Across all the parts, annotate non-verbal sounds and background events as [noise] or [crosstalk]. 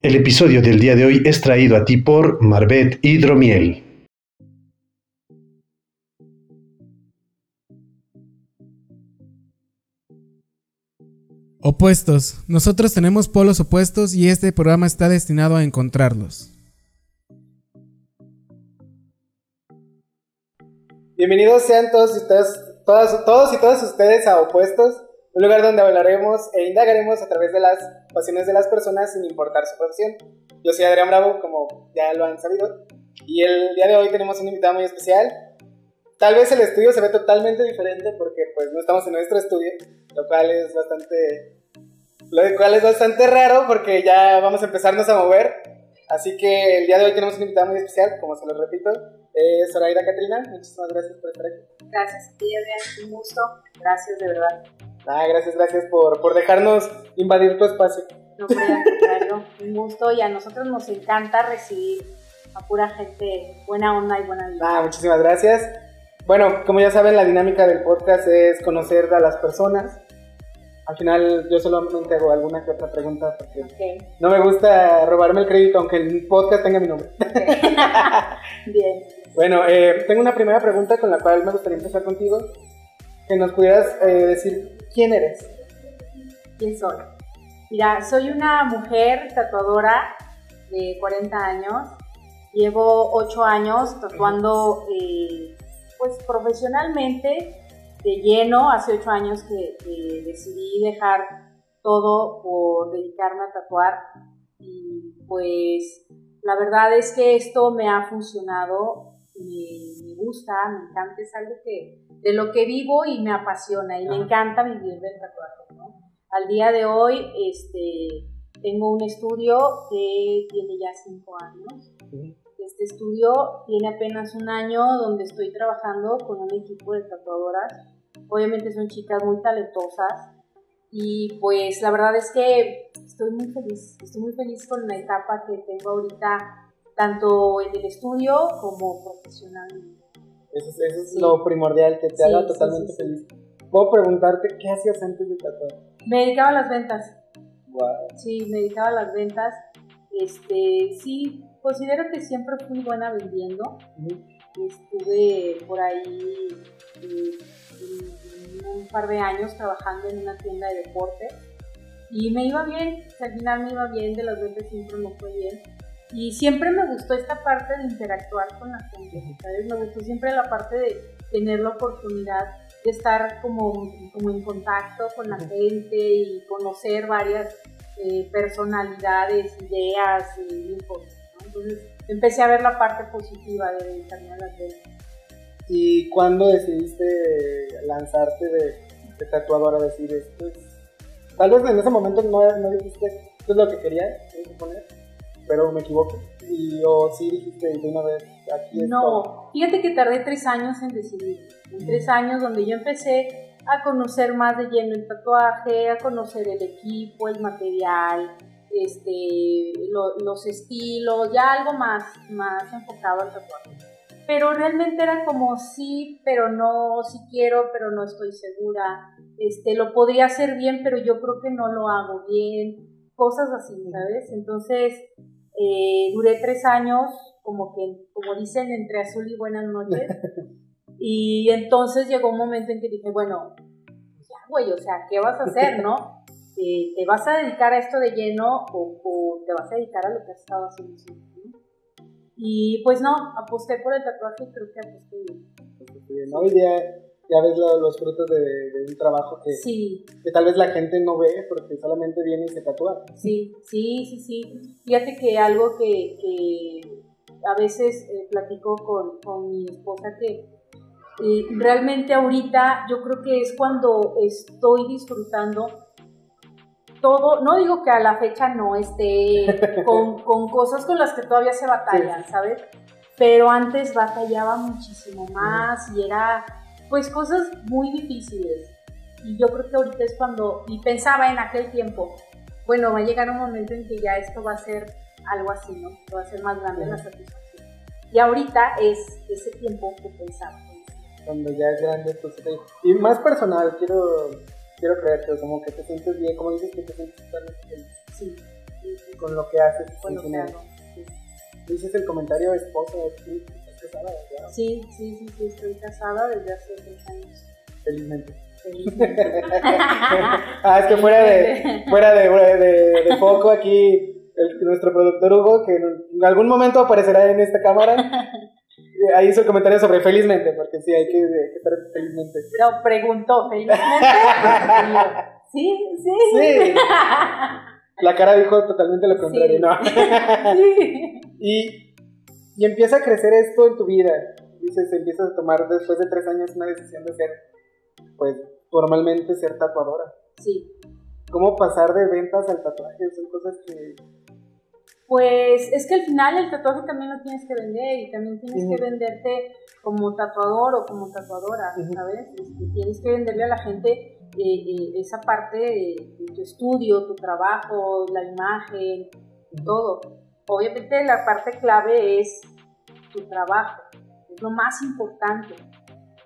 El episodio del día de hoy es traído a ti por Marbet Hidromiel. Opuestos. Nosotros tenemos polos opuestos y este programa está destinado a encontrarlos. Bienvenidos sean todos y todas, todas- todos y todas ustedes a Opuestos, un lugar donde hablaremos e indagaremos a través de las pasiones de las personas sin importar su profesión. Yo soy Adrián Bravo, como ya lo han sabido, y el día de hoy tenemos un invitado muy especial. Tal vez el estudio se ve totalmente diferente porque pues no estamos en nuestro estudio, lo cual es bastante lo cual es bastante raro porque ya vamos a empezarnos a mover. Así que el día de hoy tenemos un invitado muy especial, como se lo repito, es Zoraida Catrina. Muchísimas gracias por estar aquí. Gracias a ti, Adrián, un gusto. Gracias, de verdad. Ah, gracias, gracias por, por dejarnos invadir tu espacio. No, hombre, al contrario, [laughs] un gusto y a nosotros nos encanta recibir a pura gente buena onda y buena vida. Ah, muchísimas gracias. Bueno, como ya saben, la dinámica del podcast es conocer a las personas. Al final yo solamente hago alguna que otra pregunta porque Ok, no me gusta robarme el crédito aunque el podcast tenga mi nombre. [laughs] bien. Bueno, eh, tengo una primera pregunta con la cual me gustaría empezar contigo. Que nos pudieras eh, decir quién eres. ¿Quién soy? Mira, soy una mujer tatuadora de 40 años. Llevo 8 años tatuando, eh, pues profesionalmente, de lleno. Hace 8 años que, decidí dejar todo por dedicarme a tatuar. Y pues la verdad es que esto me ha funcionado, me gusta, me encanta, es algo que de lo que vivo y me apasiona y me encanta vivir del tatuaje, ¿no? Al día de hoy, este, tengo un estudio que tiene ya cinco años. Este estudio tiene apenas un año donde estoy trabajando con un equipo de tatuadoras. Obviamente son chicas muy talentosas y pues la verdad es que estoy muy feliz. Estoy muy feliz con la etapa que tengo ahorita, tanto en el estudio como profesionalmente. Eso es, eso es Sí. lo primordial, que te Sí, haga totalmente sí, sí. feliz. Puedo preguntarte qué hacías antes de tatuar. Me dedicaba a las ventas. Wow. Sí, me dedicaba a las ventas. Este, sí, considero que siempre fui buena vendiendo. Estuve por ahí eh, un, par de años trabajando en una tienda de deporte y me iba bien, al final me iba bien, de las ventas siempre me fue bien. Y siempre me gustó esta parte de interactuar con la gente, ¿sabes? Me gustó siempre la parte de tener la oportunidad de estar como, como en contacto con la gente y conocer varias eh, personalidades, ideas y infos, ¿no? Entonces empecé a ver la parte positiva de dedicarme a las ventas. ¿Y cuándo decidiste lanzarte de, de tatuadora? Decir esto es- Tal vez en ese momento no, no dijiste esto es lo que quería poner, pero me equivoco. Y o sí dijiste de una vez aquí es todo. No, fíjate que tardé tres años en decidir. En tres años donde yo empecé a conocer más de lleno el tatuaje, a conocer el equipo, el material, este, lo- los estilos, ya algo más, más enfocado al tatuaje. Pero realmente era como sí, pero no, sí quiero, pero no estoy segura. Este, lo podría hacer bien, pero yo creo que no lo hago bien. Cosas así, ¿sabes? Entonces, eh, duré tres años, como que, como dicen, entre azul y buenas noches. [laughs] y entonces llegó un momento en que dije, bueno, ya, güey, o sea, ¿qué vas a hacer, no? Eh, ¿Te vas a dedicar a esto de lleno o, o te vas a dedicar a lo que has estado haciendo? Y pues no, aposté por el tatuaje y creo que aposté bien. Día ya ves lo- los frutos de, de un trabajo que, Sí, que tal vez la gente no ve porque solamente viene y se tatúa. Sí, sí, sí, sí. Fíjate que algo que, que a veces eh, platico con, con mi esposa que eh, realmente ahorita yo creo que es cuando estoy disfrutando todo, no digo que a la fecha no esté [laughs] con, con cosas con las que todavía se batallan, ¿sabes? Pero antes batallaba muchísimo más y era pues cosas muy difíciles. Y yo creo que ahorita es cuando, y pensaba en aquel tiempo, bueno, va a llegar un momento en que ya esto va a ser algo así, ¿no? Que va a ser más grande la satisfacción. Y ahorita es ese tiempo que pensaba. Cuando ya es grande, pues sí. Y más personal, quiero, quiero creer que como que te sientes bien, como dices que te sientes totalmente feliz. Sí. con lo que haces. con lo que hago. Sí. Dices el comentario estás casada, ¿verdad? Sí, sí, sí, sí, estoy casada desde hace tres años. Felizmente. Felizmente. [laughs] ah, es que fuera de, fuera de, de, de foco aquí, el- nuestro productor Hugo, que en, algún momento aparecerá en esta cámara, [laughs] ahí hizo el comentario sobre felizmente, porque sí, hay que, hay que estar felizmente. No, preguntó, felizmente. Sí. Sí. [laughs] La cara dijo totalmente lo contrario, Sí. ¿no? Sí. Y, y empieza a crecer esto en tu vida. Dices, empiezas a tomar después de tres años una decisión de ser, pues, formalmente ser tatuadora. Sí. ¿Cómo pasar de ventas al tatuaje? Son cosas que... Pues es que al final el tatuaje también lo tienes que vender y también tienes que venderte como tatuador o como tatuadora. ¿sabes? Este, tienes que venderle a la gente eh, eh, esa parte de, de tu estudio, tu trabajo, la imagen, todo. Obviamente la parte clave es tu trabajo, es lo más importante.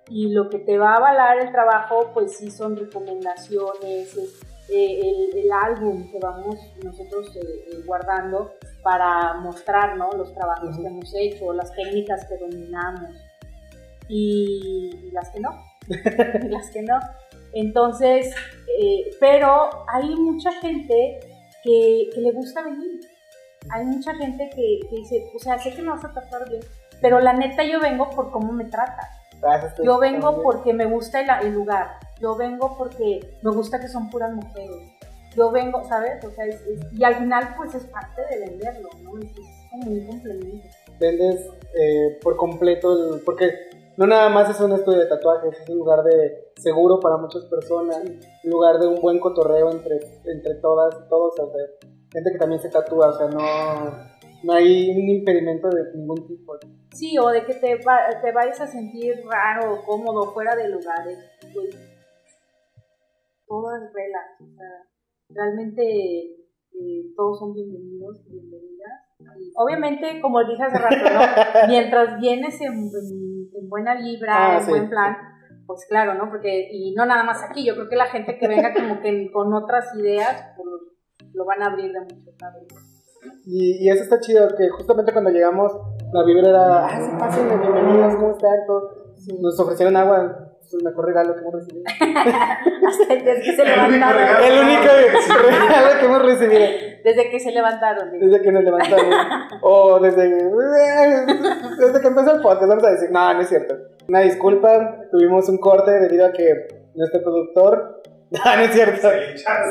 Y lo que te va a avalar el trabajo, pues sí son recomendaciones, es, eh, el, el álbum que vamos nosotros eh, eh, guardando para mostrar ¿no? los trabajos que hemos hecho, las técnicas que dominamos y, las que no, y [laughs] las que no. Entonces, eh, pero hay mucha gente que, que le gusta venir. Hay mucha gente que, que dice, o sea, sé que me vas a tratar bien, pero la neta yo vengo por cómo me tratas. tu- Yo vengo porque me gusta el, el lugar. Yo vengo porque me gusta que son puras mujeres. Yo vengo, ¿sabes? O sea, es- es- y al final, pues es parte de venderlo, ¿no? Es, es como un complemento. vendes eh, por completo, el- porque no nada más es un estudio de tatuajes, es un lugar de seguro para muchas personas, un lugar de un buen cotorreo entre, entre todas y todos, o sea, gente que también se tatúa, o sea, no, no hay un impedimento de ningún tipo. Sí, o de que te, va- te vayas a sentir raro, cómodo, fuera de lugares. Pues, todo es relax. O sea, realmente eh, todos son bienvenidos y bienvenidas. Y obviamente, como dije hace rato, ¿no? [laughs] mientras vienes en, en- en buena vibra, Ah, en sí. buen plan, pues claro, ¿no? Porque, y no nada más aquí, yo creo que la gente que venga como que con otras ideas, pues lo van a abrir de mucho, ¿sabes? Y, y eso está chido, que justamente cuando llegamos, la vibra era, ah, sí, pásenle, bienvenidos, ¿cómo están? Todo. Nos ofrecieron agua, es el mejor regalo que hemos recibido. [laughs] Hasta desde que se levantaron. El único regalo que hemos recibido. Desde que se levantaron. digo. Desde que nos levantamos. [laughs] o desde, desde que empezó el podcast, vamos a decir, no, no es cierto. Una disculpa, tuvimos un corte debido a que nuestro productor, no, [laughs] no es cierto,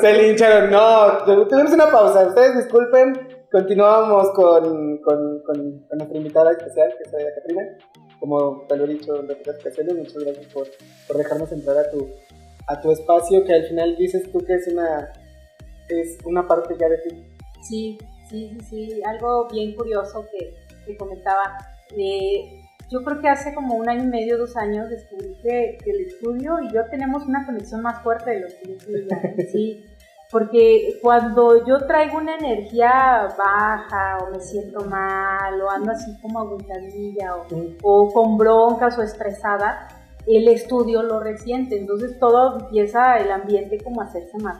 se lincharon. No, tu- tuvimos una pausa, ustedes disculpen. Continuamos con, con, con, con nuestra invitada especial, que es Aida Catrina. Como te lo he dicho en repetidas ocasiones, muchas gracias por, por dejarnos entrar a tu, a tu espacio, que al final dices tú que es una, es una parte ya de ti. Sí, sí, sí, sí. Algo bien curioso que, que comentaba. Eh, yo creo que hace como un año y medio, dos años, descubrí que, que el estudio y yo tenemos una conexión más fuerte de lo que yo. [laughs] Sí, porque cuando yo traigo una energía baja o me siento mal o ando así como agüitadilla o, o con broncas o estresada, el estudio lo resiente. Entonces todo empieza el ambiente como a hacerse más.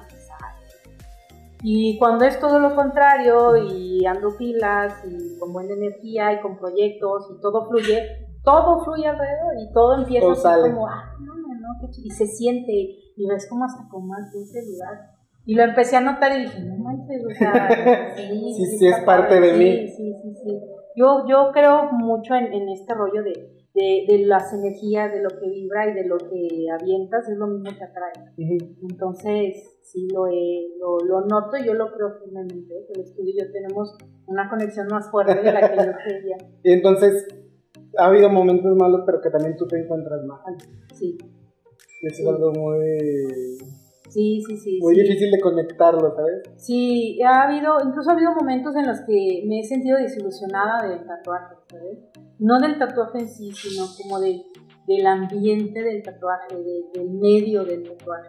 Y cuando es todo lo contrario y ando pilas y con buena energía y con proyectos y todo fluye, todo fluye alrededor y todo empieza Todo así sale. como, ah, no, no, no, qué ch-", y se siente y ves como hasta con más dulce lugar. Y lo empecé a notar y dije, no manches, o sea, [laughs] sí, Sí, sí, está es parte de sí, mí. Sí, sí, sí. Yo, yo creo mucho en, en este rollo de, de, de las energías, de lo que vibra y de lo que avientas, es lo mismo que atrae. Entonces, sí lo, he, lo, lo noto y yo lo creo firmemente, que el estudio y yo tenemos una conexión más fuerte de la que yo creía. [laughs] Y entonces, ha habido momentos malos, pero que también tú te encuentras mal. Sí, Eso Sí. es algo muy, sí, sí, sí. muy sí. difícil de conectarlo, ¿sabes? Sí, ha habido, incluso ha habido momentos en los que me he sentido desilusionada del tatuaje, ¿sabes? No del tatuaje en sí, sino como de, del ambiente del tatuaje, de- del medio del tatuaje.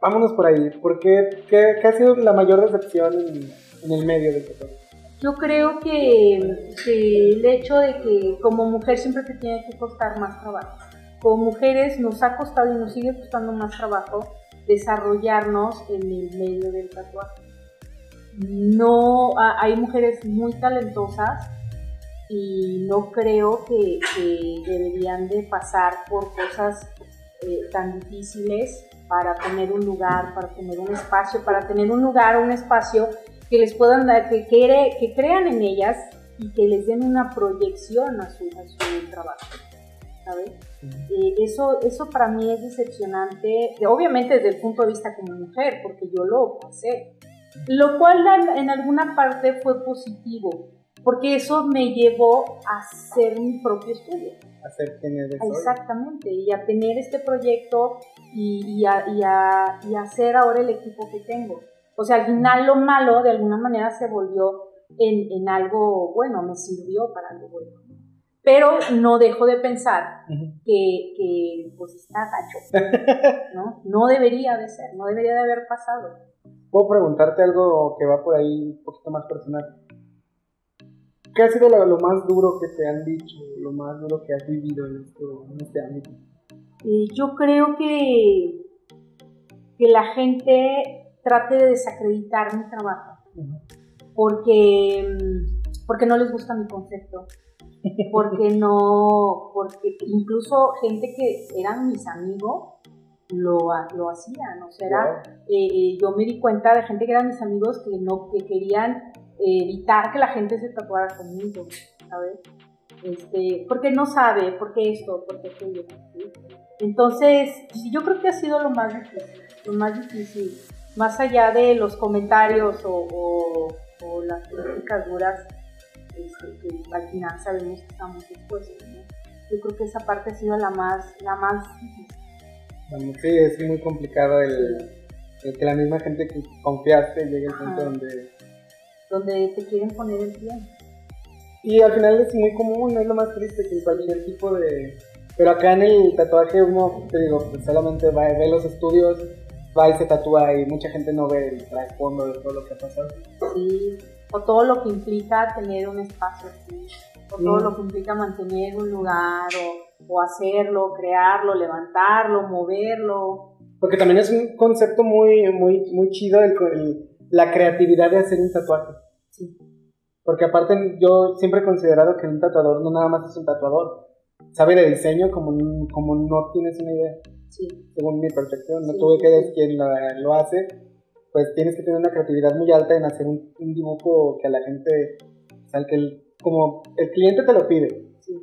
Vámonos por ahí. ¿Por qué, qué, qué ha sido la mayor decepción en, en el medio del tatuaje? Yo creo que, que el hecho de que como mujer siempre te tiene que costar más trabajo. Como mujeres nos ha costado y nos sigue costando más trabajo desarrollarnos en el medio del tatuaje. no, hay mujeres muy talentosas y no creo que, deberían de pasar por cosas eh, tan difíciles para tener un lugar, para tener un espacio, para tener un lugar, un espacio que les puedan dar, que, que crean en ellas y que les den una proyección a su, trabajo. ¿Sabes? Eh, eso, eso para mí es decepcionante, obviamente desde el punto de vista como mujer, porque yo lo pasé, lo cual en alguna parte fue positivo, porque eso me llevó a hacer mi propio estudio. A ser quien eres Exactamente, y a tener este proyecto y, y, a, y, a, y hacer ahora el equipo que tengo. O sea, al final lo malo de alguna manera se volvió en, en algo bueno, me sirvió para algo bueno. Pero no dejo de pensar que, que, pues está gacho, ¿no? No debería de ser, no debería de haber pasado. Puedo preguntarte algo que va por ahí un poquito más personal. ¿Qué ha sido lo, más duro que te han dicho, lo más duro que has vivido en, esto, en este ámbito? Eh, yo creo que, que la gente trate de desacreditar mi trabajo porque, porque no les gusta mi concepto, porque no, porque incluso gente que eran mis amigos lo, lo hacían, o sea, eh, eh, yo me di cuenta de gente que eran mis amigos que no, que querían evitar que la gente se tatuara conmigo, ¿sabes? Este, porque no sabe, porque esto, porque aquello. Entonces, yo creo que ha sido lo más difícil, lo más difícil, más allá de los comentarios o o las críticas duras este, que al final sabemos que estamos expuestos. Yo creo que esa parte ha sido la más, la más difícil. sí, es muy complicado el, que la misma gente que confiaste llegue al punto donde... Donde te quieren poner el pie. Y al final es muy común, es lo más triste que cualquier tipo de... Pero acá en el tatuaje uno, te digo, pues solamente va, ve los estudios, va y se tatúa y mucha gente no ve el trasfondo de todo lo que ha pasado. Sí, o todo lo que implica tener un espacio así, o todo lo que implica mantener un lugar, o, hacerlo, crearlo, levantarlo, moverlo. Porque también es un concepto muy, muy, muy chido el, la creatividad de hacer un tatuaje. Sí. Porque aparte yo siempre he considerado que un tatuador no nada más es un tatuador, sabe de diseño como, como no tienes una idea. Según mi percepción, no tuve que decir quien lo hace, pues tienes que tener una creatividad muy alta en hacer un, dibujo que a la gente, o sea, que el, como el cliente te lo pide.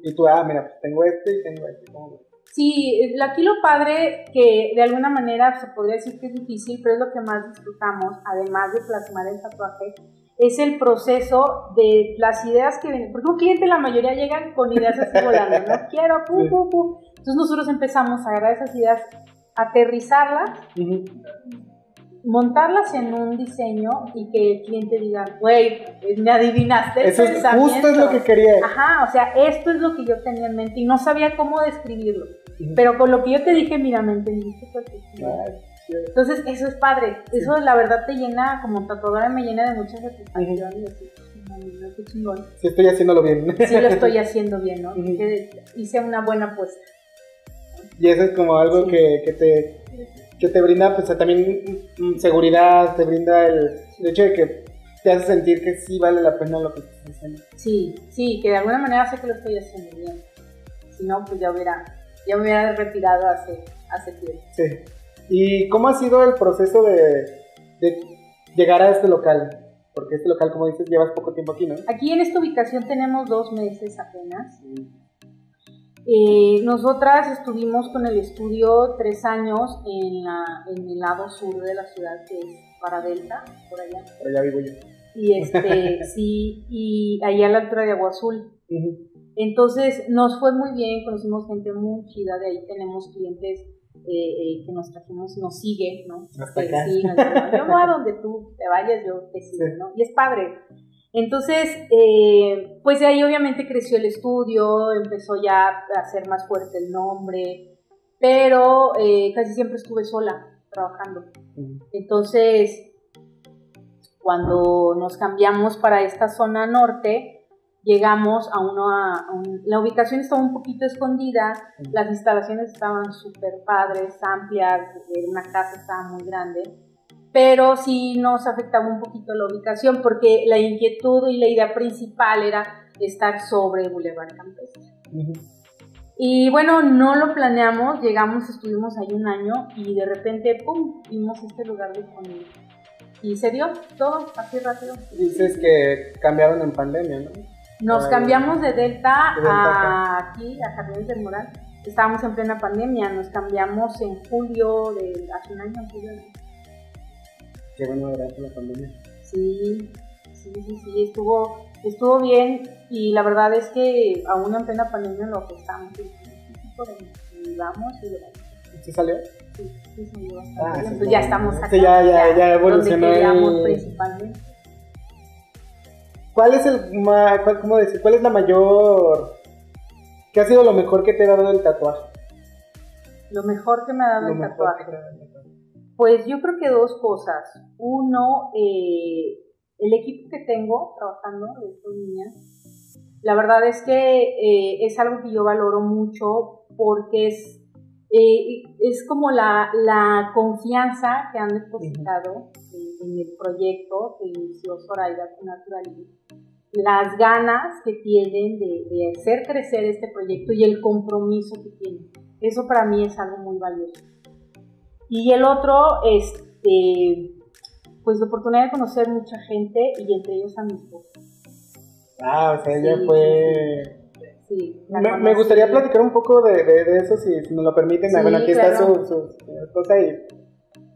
Y tú, ah, mira, pues tengo este y tengo este. Sí, aquí lo padre que de alguna manera se podría decir que es difícil, pero es lo que más disfrutamos, además de plasmar el tatuaje, es el proceso de las ideas que vienen. Porque un cliente, la mayoría llegan con ideas así volando, no [laughs] quiero, pu, pu, pu. Entonces nosotros empezamos a agarrar esas ideas, aterrizarlas, montarlas en un diseño y que el cliente diga, güey, me adivinaste. Eso es, justo es lo que quería. Ajá, o sea, esto es lo que yo tenía en mente y no sabía cómo describirlo. Pero con lo que yo te dije, mira, me entendiste entonces, eso es padre. Eso, la verdad, te llena, como tatuadora, me llena de mucha satisfacción. qué chingón. Sí, estoy haciéndolo bien. Sí, lo estoy haciendo bien, ¿no? [laughs] hice una buena apuesta. Y eso es como algo que, que, te, que te brinda, pues, también mm, seguridad, te brinda el, hecho de que te hace sentir que sí vale la pena lo que estás haciendo. Sí, sí, que de alguna manera sé que lo estoy haciendo bien. Si no, pues ya hubiera, ya me hubiera retirado hace, hace tiempo. Sí. ¿Y cómo ha sido el proceso de, llegar a este local? Porque este local, como dices, llevas poco tiempo aquí, ¿no? Aquí en esta ubicación tenemos dos meses apenas. Eh, nosotras estuvimos con el estudio tres años en, en el lado sur de la ciudad, que es para Delta, por allá. Por allá vivo yo. Y este, [laughs] sí, y allá a la altura de Agua Azul. Entonces nos fue muy bien, conocimos gente muy chida, de ahí tenemos clientes eh, eh, que nos trajimos nos sigue, ¿no? Hasta acá. Sí, yo voy a donde tú te vayas, yo te sigo, ¿no? Y es padre. Entonces, eh, pues de ahí obviamente creció el estudio, empezó ya a hacer más fuerte el nombre, pero casi siempre estuve sola trabajando. Entonces, cuando nos cambiamos para esta zona norte, llegamos a uno a, la ubicación estaba un poquito escondida, las instalaciones estaban súper padres, amplias, una casa estaba muy grande pero sí nos afectaba un poquito la ubicación porque la inquietud y la idea principal era estar sobre Boulevard Campestre. Y bueno, no lo planeamos, llegamos, estuvimos ahí un año y de repente, ¡pum!, vimos este lugar disponible. Y se dio todo así rápido. Dices que cambiaron en pandemia, ¿no? Nos cambiamos de Delta, de Delta a aquí, a Jardines del Moral. Estábamos en plena pandemia, nos cambiamos en julio de hace un año, en julio de- Qué bueno durante la pandemia. Sí, sí, sí, sí, estuvo, estuvo bien y la verdad es que aún en plena pandemia lo. Y, y vamos y ¿Sí salió? sí, sí, salió bastante Ah, bien. Pues ya estamos acá. sí, ya- ya- ya evolucionó Donde principalmente. ¿Cuál es el ma- cuál, cómo decir, cuál es la mayor qué ha sido lo mejor que te ha dado el tatuaje? Lo mejor que me ha dado Lo el tatuaje. Pues yo creo que dos cosas. Uno, eh, el equipo que tengo trabajando de estas niñas, la verdad es que eh, es algo que yo valoro mucho porque es, eh, es como la, la confianza que han depositado en, en el proyecto que inició Zoraida con las ganas que tienen de, de hacer crecer este proyecto y el compromiso que tienen. Eso para mí es algo muy valioso. Y el otro, este, pues la oportunidad de conocer mucha gente y entre ellos a mi. Ah, o sea, ella Sí, fue Sí, me, gustaría platicar un poco de, de, de eso, si, me lo permiten. Sí, bueno, aquí está su, su, su esposa y...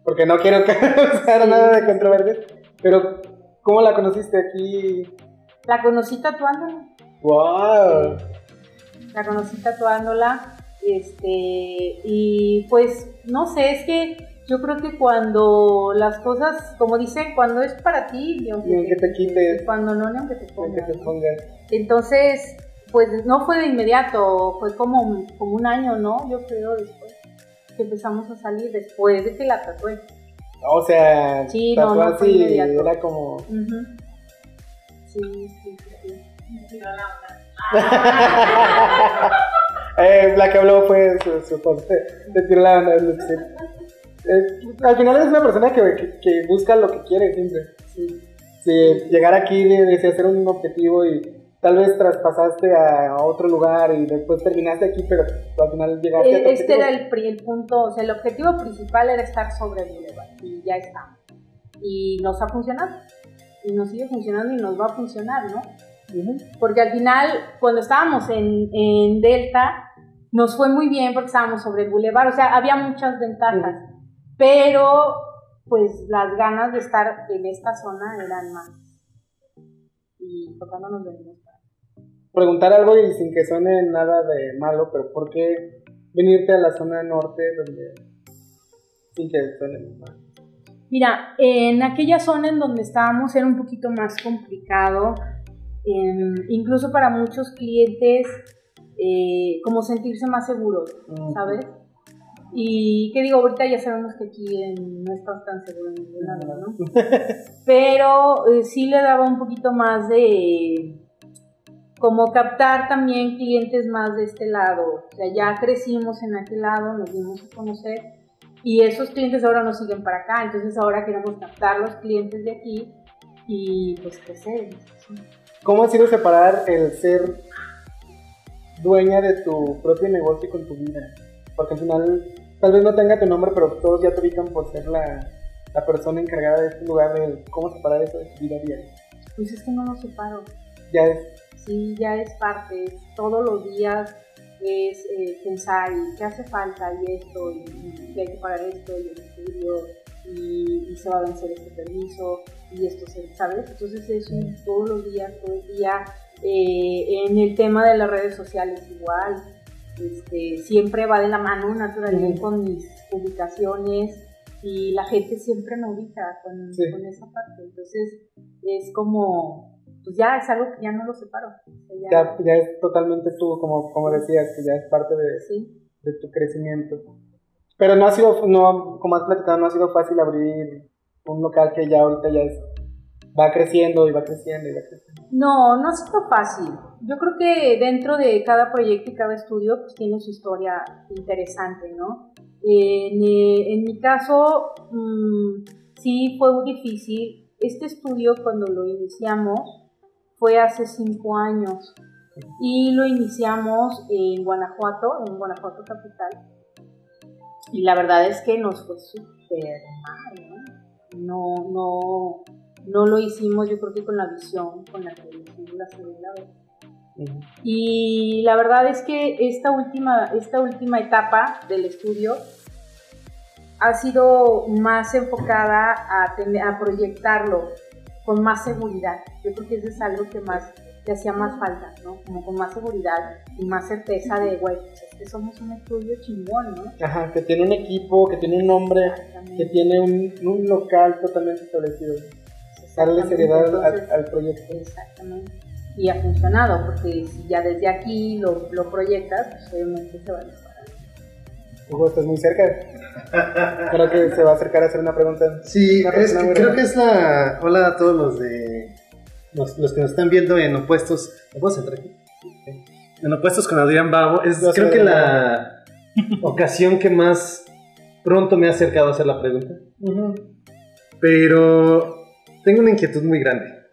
Porque no quiero [laughs] causar nada de controversia. Pero, ¿cómo la conociste aquí? La conocí tatuándola. ¡Wow! La conocí tatuándola. Este, y pues, no sé, es que yo creo que cuando las cosas, como dicen, cuando es para ti, ni aunque, Ni aunque te quites. y cuando no, ni aunque te pongas. te. Entonces, pues no fue de inmediato, fue como, como un año, ¿no? Yo creo después que empezamos a salir, después de que la tatué. O sea, Sí, no, no fue inmediato. era como... Ujú. Sí, sí, sí, sí. [laughs] [laughs] Eh, la que habló fue su, su banda del Luxir. Eh, al final es una persona que, que, que busca lo que quiere siempre. Sí. Sí, llegar aquí de- desea hacer un objetivo y tal vez traspasaste a, a otro lugar y después terminaste aquí, pero al final llegaste a tu Eh, Este objetivo. era el, el punto, o sea, el objetivo principal era estar sobre el Boulevard y ya estamos. Y nos ha funcionado. Y nos sigue funcionando y nos va a funcionar, ¿no? Ujú. Porque al final, cuando estábamos en, en Delta, nos fue muy bien porque estábamos sobre el Boulevard, o sea, había muchas ventajas, pero pues las ganas de estar en esta zona eran más. Y tocando nos venimos para Preguntar algo y sin que suene nada de malo, pero ¿por qué venirte a la zona norte donde... sin que suene? Mira, en aquella zona en donde estábamos era un poquito más complicado, incluso para muchos clientes, eh, como sentirse más seguros. ¿sabes? Y que digo, ahorita ya sabemos que aquí en- no estás tan seguro en ningún lado, ¿no? [laughs] Pero eh, sí le daba un poquito más de como captar también clientes más de este lado. O sea, ya crecimos en aquel lado, nos dimos a conocer y esos clientes ahora nos siguen para acá. Entonces ahora queremos captar los clientes de aquí y pues crecer. ¿Cómo ha sido separar el ser dueña de tu propio negocio con tu vida? Porque al final, tal vez no tenga tu nombre, pero todos ya te ubican por ser la, la persona encargada de este lugar, de cómo separar eso de tu vida diaria. Pues es que no los separo. Ya es, Sí, ya es parte, todos los días es eh, pensar y qué hace falta y esto, y, y hay que pagar esto, y el estudio, y, y se va a vencer este permiso, y esto, se, ¿sabes? Entonces es un, todos los días, todo el día. Eh, en el tema de las redes sociales igual, este, siempre va de la mano naturalmente Ujú. con mis publicaciones y la gente siempre me ubica con, Sí. con esa parte. Entonces es como, pues ya es algo que ya no lo separo. Ya- ya, ya es totalmente tú, como, como decías, que ya es parte de, sí. de tu crecimiento. Pero no ha sido, no, como has platicado, no ha sido fácil abrir un local que ya ahorita ya es, va creciendo y va creciendo y va creciendo. No, no ha sido fácil. Yo creo que dentro de cada proyecto y cada estudio pues tiene su historia interesante, ¿no? En, eh, mi caso, mm, sí fue muy difícil. Este estudio cuando lo iniciamos fue hace cinco años y lo iniciamos en Guanajuato, en Guanajuato capital. Y la verdad es que nos fue súper mal, ¿no? No, no, lo hicimos yo creo que con la visión con la que hicimos la segunda vez. Y la verdad es que esta última, esta última etapa del estudio ha sido más enfocada a, a proyectarlo con más seguridad. Yo creo que eso es algo que más te hacía más falta, ¿no? Como con más seguridad y más certeza de, güey, pues es que somos un estudio chingón, ¿no? Ajá, que tiene un equipo, que tiene un nombre, que tiene un, un local totalmente establecido. Darle seriedad al, proyecto. Exactamente. Y ha funcionado, porque si ya desde aquí lo, lo proyectas, pues obviamente se va a mejorar. Hugo, estás muy cerca. creo que se va a acercar a hacer una pregunta. Sí, es creo que es la... Hola a todos los de los, que nos están viendo en opuestos, En opuestos con Adrián Babo, es creo que la ocasión que más pronto me ha acercado a hacer la pregunta. Pero tengo una inquietud muy grande.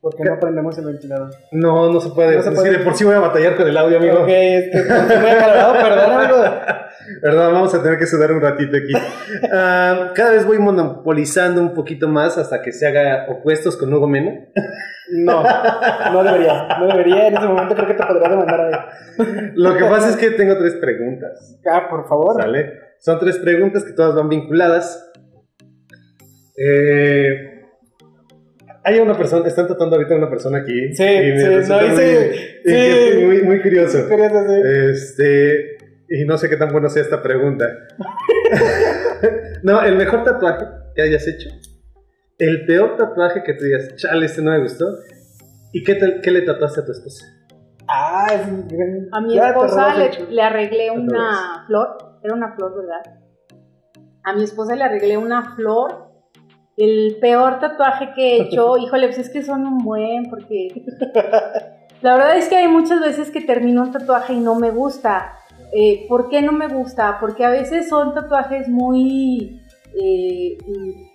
¿Por qué no prendemos el ventilador? No, no se puede. No se puede. de por sí voy a batallar con el audio, amigo. Ok, este, muy acalorado, perdón, amigo. [laughs] Perdón, vamos a tener que sudar un ratito aquí. Uh, [laughs] cada vez voy monopolizando un poquito más hasta que se haga opuestos con Hugo Mena. No, no debería. No debería. En ese momento creo que te podría demandar ahí. Lo que pasa es que tengo tres preguntas. Ah, por favor. ¿Sale? Son tres preguntas que todas van vinculadas. Eh hay una persona, están tratando ahorita una persona aquí. Sí, sí, no, muy, muy, muy, curioso. Este, y no sé qué tan bueno sea esta pregunta. [laughs] no, el mejor tatuaje que hayas hecho. El peor tatuaje que te digas, chale, este no me gustó. ¿Y qué, qué le tatuaste a tu esposa? Ah, es A mi esposa le, le, arreglé una flor. Era una flor, ¿verdad? A mi esposa le arreglé una flor el peor tatuaje que he hecho, [laughs] híjole, pues es que son un buen, porque la verdad es que hay muchas veces que termino un tatuaje y no me gusta. Eh, ¿Por qué no me gusta? Porque a veces son tatuajes muy eh,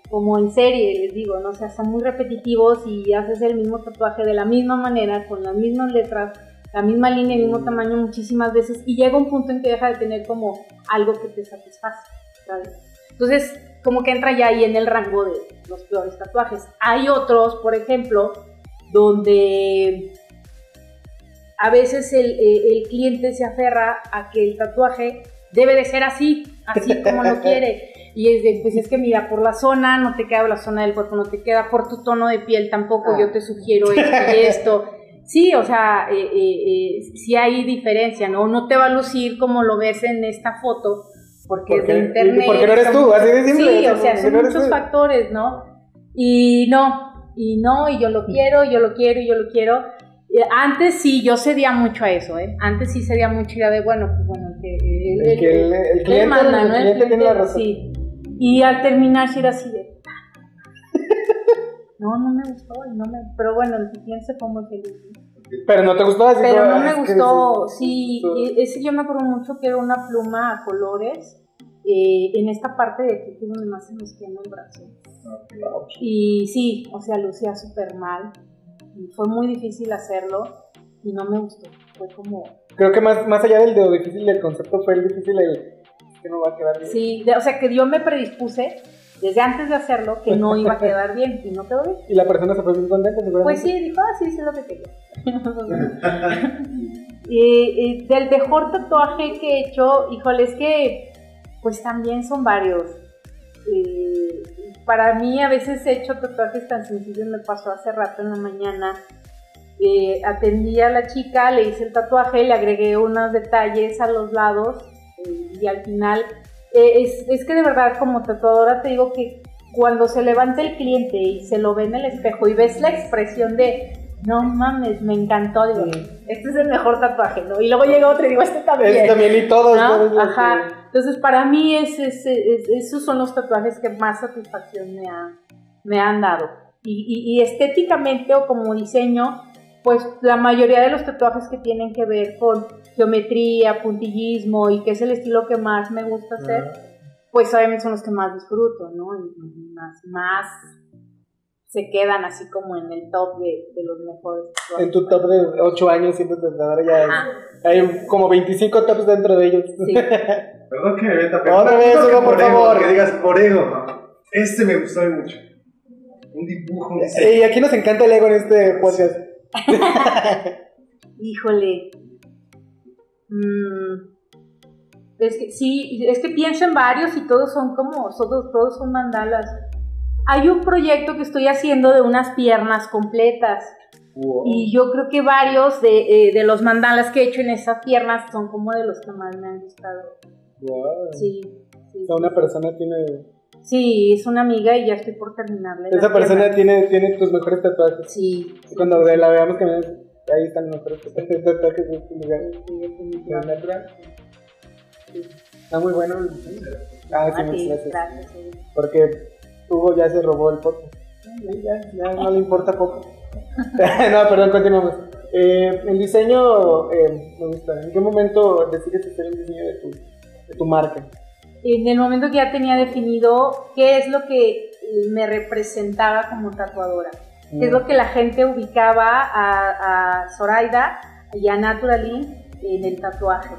como en serie, les digo, ¿no? O sea, son muy repetitivos y haces el mismo tatuaje de la misma manera, con las mismas letras, la misma línea, el mismo tamaño muchísimas veces y llega un punto en que deja de tener como algo que te satisface, ¿sabes? Entonces, como que entra ya ahí en el rango de los peores tatuajes. Hay otros, por ejemplo, donde a veces el, eh, cliente se aferra a que el tatuaje debe de ser así, así como lo quiere. [laughs] Y es de, pues es que mira, por la zona no te queda, la zona del cuerpo no te queda, por tu tono de piel tampoco, ah. yo te sugiero esto y esto. Sí, o sea, eh, eh, sí hay diferencia, ¿no? No te va a lucir como lo ves en esta foto, porque es de internet. Porque no eres tú, así de simple. Sí, o sea, son muchos factores, ¿no? Y no, y no, y yo lo quiero, y yo lo quiero, y yo lo quiero. Antes sí, yo cedía mucho a eso, ¿eh? Antes sí cedía mucho ya de, bueno, pues bueno, que el, el, que el, cliente, manda, ¿no? el cliente tiene la razón. Sí. Y al terminar sí era así de... [laughs] No, no me gustó, no me... pero bueno, el cliente se fue muy feliz. Pero no te gustó así Pero no me gustó, sí, ese yo me acuerdo mucho que era una pluma a colores eh, en esta parte de aquí que es donde más se me quema el brazo. Y sí, o sea, lucía súper mal. fue muy difícil hacerlo y no me gustó. Fue como... Creo que más, más allá del de difícil del concepto fue el difícil el que no va a quedar bien. Sí, o sea que yo me predispuse desde antes de hacerlo que no iba a quedar bien y no quedó bien. [laughs] ¿Y la persona se fue muy contenta Pues sí, dijo, ah, sí, sí es lo que quería. [laughs] y, del mejor tatuaje que he hecho, híjole, es que pues también son varios. Eh, para mí a veces he hecho tatuajes tan sencillos, me pasó hace rato en la mañana. Eh, atendí a la chica, le hice el tatuaje, le agregué unos detalles a los lados eh, y al final es, es, que de verdad como tatuadora te digo que cuando se levanta el cliente y se lo ve en el espejo y ves la expresión de no mames, me encantó, digo, este es el mejor tatuaje, ¿no? Y luego llega otro y digo, este también. Este también y todos. Ajá. Entonces, para mí, es, esos son los tatuajes que más satisfacción me, ha, me han dado. Y, y, estéticamente o como diseño, pues la mayoría de los tatuajes que tienen que ver con geometría, puntillismo y que es el estilo que más me gusta hacer, pues obviamente son los que más disfruto, ¿no? Y más, más se quedan así como en el top de, de los mejores. En tu top de 8 años siendo tatuadora ya hay como 25 tops dentro de ellos. Sí. [laughs] Perdón que me meta, pero otra vez, por, favor. Que digas por ego. Este me gustó mucho. Un dibujo, Y aquí nos encanta el ego en este podcast. [laughs] Híjole. Mm. Es que sí, es que pienso en varios y todos son como, todos, todos son mandalas. Hay un proyecto que estoy haciendo de unas piernas completas. Y yo creo que varios de, eh, de, los mandalas que he hecho en esas piernas son como de los que más me han gustado. Wow. Sí. sí o una persona tiene. Sí, es una amiga y ya estoy por terminarle. Esa persona tiene, tiene tus mejores tatuajes. Sí. Cuando la veamos que ahí están los mejores tatuajes de este lugar. Está muy bueno. Ah, sí, muchas gracias. Porque Hugo ya se robó el podcast. Ya, ya no le importa poco. [laughs] no, perdón, continuamos. Eh, el diseño eh, me gusta. ¿En qué momento decides hacer el diseño de tu, de tu marca? En el momento que ya tenía definido qué es lo que me representaba como tatuadora, es lo que la gente ubicaba a, a Zoraida y a Naturally en el tatuaje.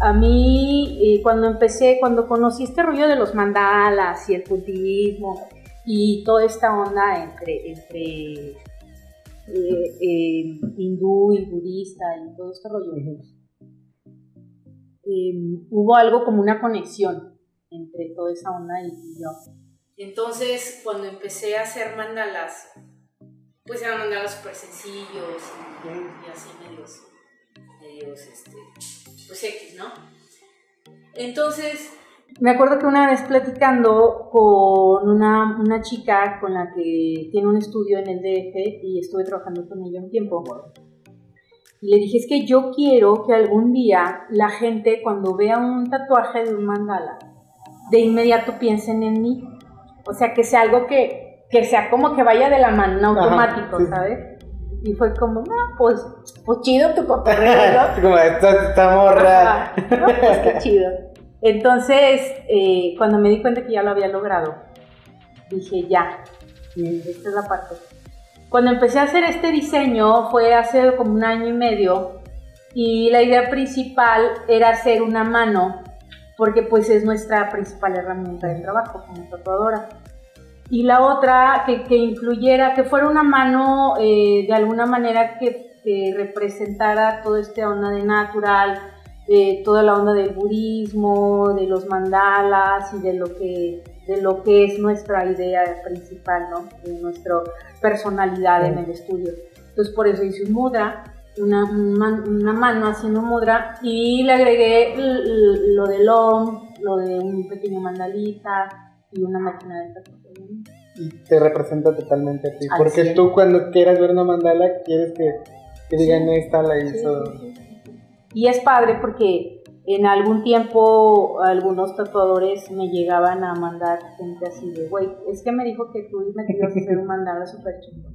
A mí, eh, cuando empecé, cuando conocí este rollo de los mandalas y el puntillismo y toda esta onda entre, entre eh, eh, hindú y budista y todo este rollo, hubo algo como una conexión entre toda esa onda y, yo. Entonces, cuando empecé a hacer mandalas, pues eran mandalas súper sencillos y, así medios, medios, este, pues X, ¿no? Entonces, me acuerdo que una vez platicando con una, una, chica con la que tiene un estudio en el DF y estuve trabajando con ella un tiempo, y le dije, es que yo quiero que algún día la gente cuando vea un tatuaje de un mandala, de inmediato piensen en mí. O sea, que sea algo que, que sea como que vaya de la mano, automático, ¿sabes? Y fue como, no, pues, pues chido tu cotorreo, [laughs] ¿no? como, esta, esta morra. no, pues qué chido. Entonces, eh, cuando me di cuenta que ya lo había logrado, dije, ya, esta es la parte. Cuando empecé a hacer este diseño fue hace como un año y medio y la idea principal era hacer una mano porque pues es nuestra principal herramienta de trabajo como tatuadora y la otra que, que incluyera, que fuera una mano eh, de alguna manera que, representara toda esta onda de natural, eh, toda la onda del budismo, de los mandalas y de lo que, de lo que es nuestra idea principal, ¿no? de nuestra personalidad en el estudio. Entonces por eso hice un mudra, una, una mano haciendo mudra y le agregué lo del OM, lo de un pequeño mandalita, y una máquina de tatuaje. Y te representa totalmente a ti. porque tú cuando quieras ver una mandala quieres que, que digan esta la hizo. y es padre porque en algún tiempo algunos tatuadores me llegaban a mandar gente así de, güey, es que me dijo que tú me querías hacer un mandala súper chido.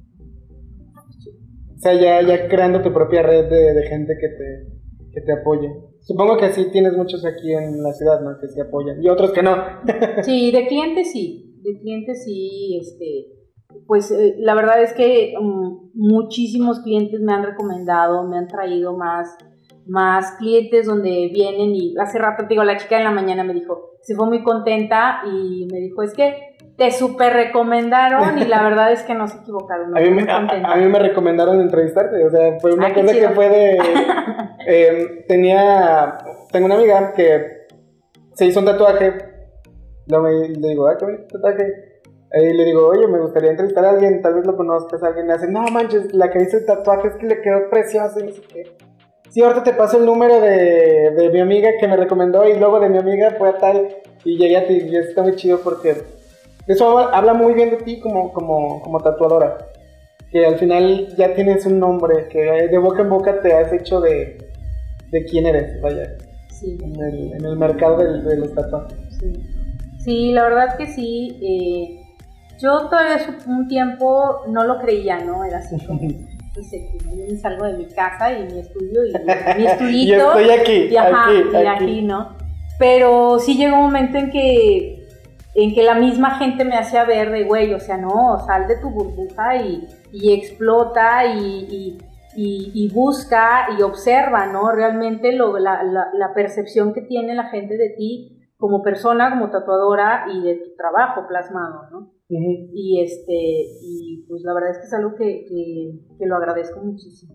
Sea, ya, ya creando tu propia red de, de gente que te, que te apoye. Supongo que sí tienes muchos aquí en la ciudad, ¿no? Que se apoyan. Y otros que no. [laughs] sí, de clientes sí. De clientes sí, este. Pues eh, la verdad es que um, muchísimos clientes me han recomendado, me han traído más, más clientes donde vienen y hace rato, digo, la chica en la mañana me dijo, se fue muy contenta y me dijo, es que te super recomendaron y la verdad es que no se equivocaron. a, mí me, a, mí me, recomendaron entrevistarte, o sea, fue una ah, cosa que fue de... [laughs] Em, tenía... Tengo una amiga que se hizo un tatuaje, le digo, ah, qué tatuaje. Y le digo, oye, me gustaría entrevistar a alguien, tal vez lo conozcas, alguien me hace, no manches, la que hizo el tatuaje es que le quedó precioso y no sé qué. Sí, ahorita te paso el número de, de mi amiga que me recomendó y luego de mi amiga fue a tal y llegué a ti y está muy chido porque eso habla muy bien de ti como, como, como tatuadora. Que al final ya tienes un nombre, que de boca en boca te has hecho de, de quién eres, vaya. Sí. En el, en el mercado de, los tatuajes. Sí. sí. la verdad que sí. Eh, yo todavía un tiempo no lo creía, ¿no? Era así como, [laughs] pues, yo salgo de mi casa y mi estudio y [laughs] mi estudiito. y estoy aquí, y, aquí, y aquí, ¿no? Pero sí llegó un momento en que, en que la misma gente me hacía ver de, güey, o sea, no, sal de tu burbuja y, y explota y, y, y, busca y observa, ¿no? Realmente lo, la, la, la, percepción que tiene la gente de ti como persona, como tatuadora y de tu trabajo plasmado, ¿no? Y este, y pues la verdad es que es algo que, que, que lo agradezco muchísimo.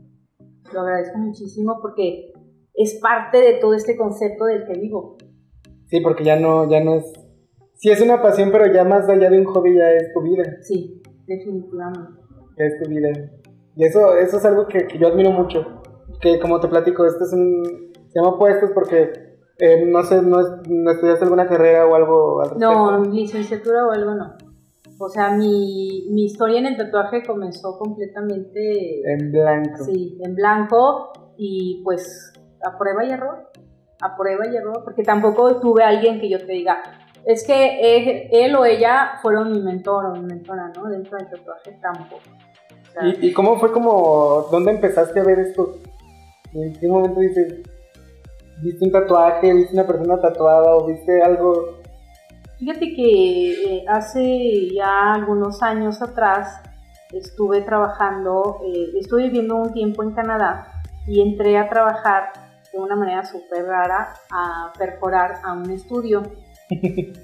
Lo agradezco muchísimo porque es parte de todo este concepto del que vivo. Sí, porque ya no, ya no es. Sí, es una pasión, pero ya más allá de un hobby, ya es tu vida. Sí, definitivamente. Ya es tu vida. Y eso, eso es algo que, que yo admiro mucho. Que como te platico, este es un. Se llama puestos porque eh, no sé, no, no, estudiaste alguna carrera o algo al respecto. No, licenciatura o algo no. O sea, mi, mi historia en el tatuaje comenzó completamente... En blanco. Sí, en blanco y pues a prueba y error. A prueba y error, porque tampoco tuve alguien que yo te diga, es que él, o ella fueron mi mentor o mi mentora, ¿no? Dentro del tatuaje tampoco. ¿Y, ¿Y, cómo fue como, dónde empezaste a ver esto? ¿En qué momento dices, viste un tatuaje, viste una persona tatuada o viste algo? Fíjate que eh, hace ya algunos años atrás estuve trabajando, eh, estuve viviendo un tiempo en Canadá y entré a trabajar de una manera súper rara a perforar a un estudio.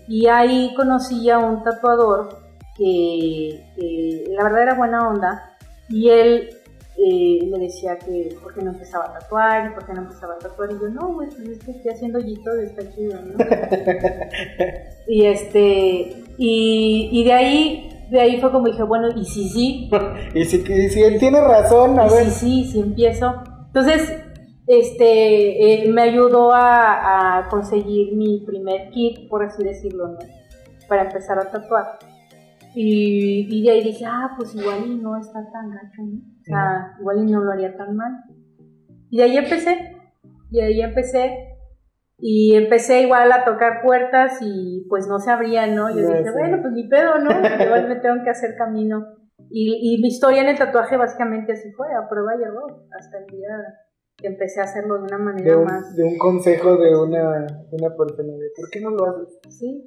Y ahí conocí a un tatuador que, que la verdad era buena onda y él eh, me decía que por qué no empezaba a tatuar y por qué no empezaba a tatuar. Y yo, no, pues es que estoy haciendo hoyitos, está chido, ¿no? [laughs] y este, y, y de ahí de ahí fue como dije, bueno, y si sí. [laughs] y si, y si él tiene razón, a y ver. Si sí, si empiezo. Entonces, este, eh, me ayudó a, a, conseguir mi primer kit, por así decirlo, ¿no? Para empezar a tatuar. Y, y de ahí dije, ah, pues igual y no está tan gacho, ¿no? O sea, igual y no lo haría tan mal. Y de ahí empecé, y de ahí empecé, y empecé igual a tocar puertas y pues no se abrían, ¿no? Yo dije, bueno, pues ni pedo, ¿no? igual me tengo que hacer camino. Y, y, mi historia en el tatuaje básicamente así fue, a prueba y error, hasta el día empecé a hacerlo de una manera de un, más... De un consejo de una, una persona, de ¿por qué no lo haces? Sí,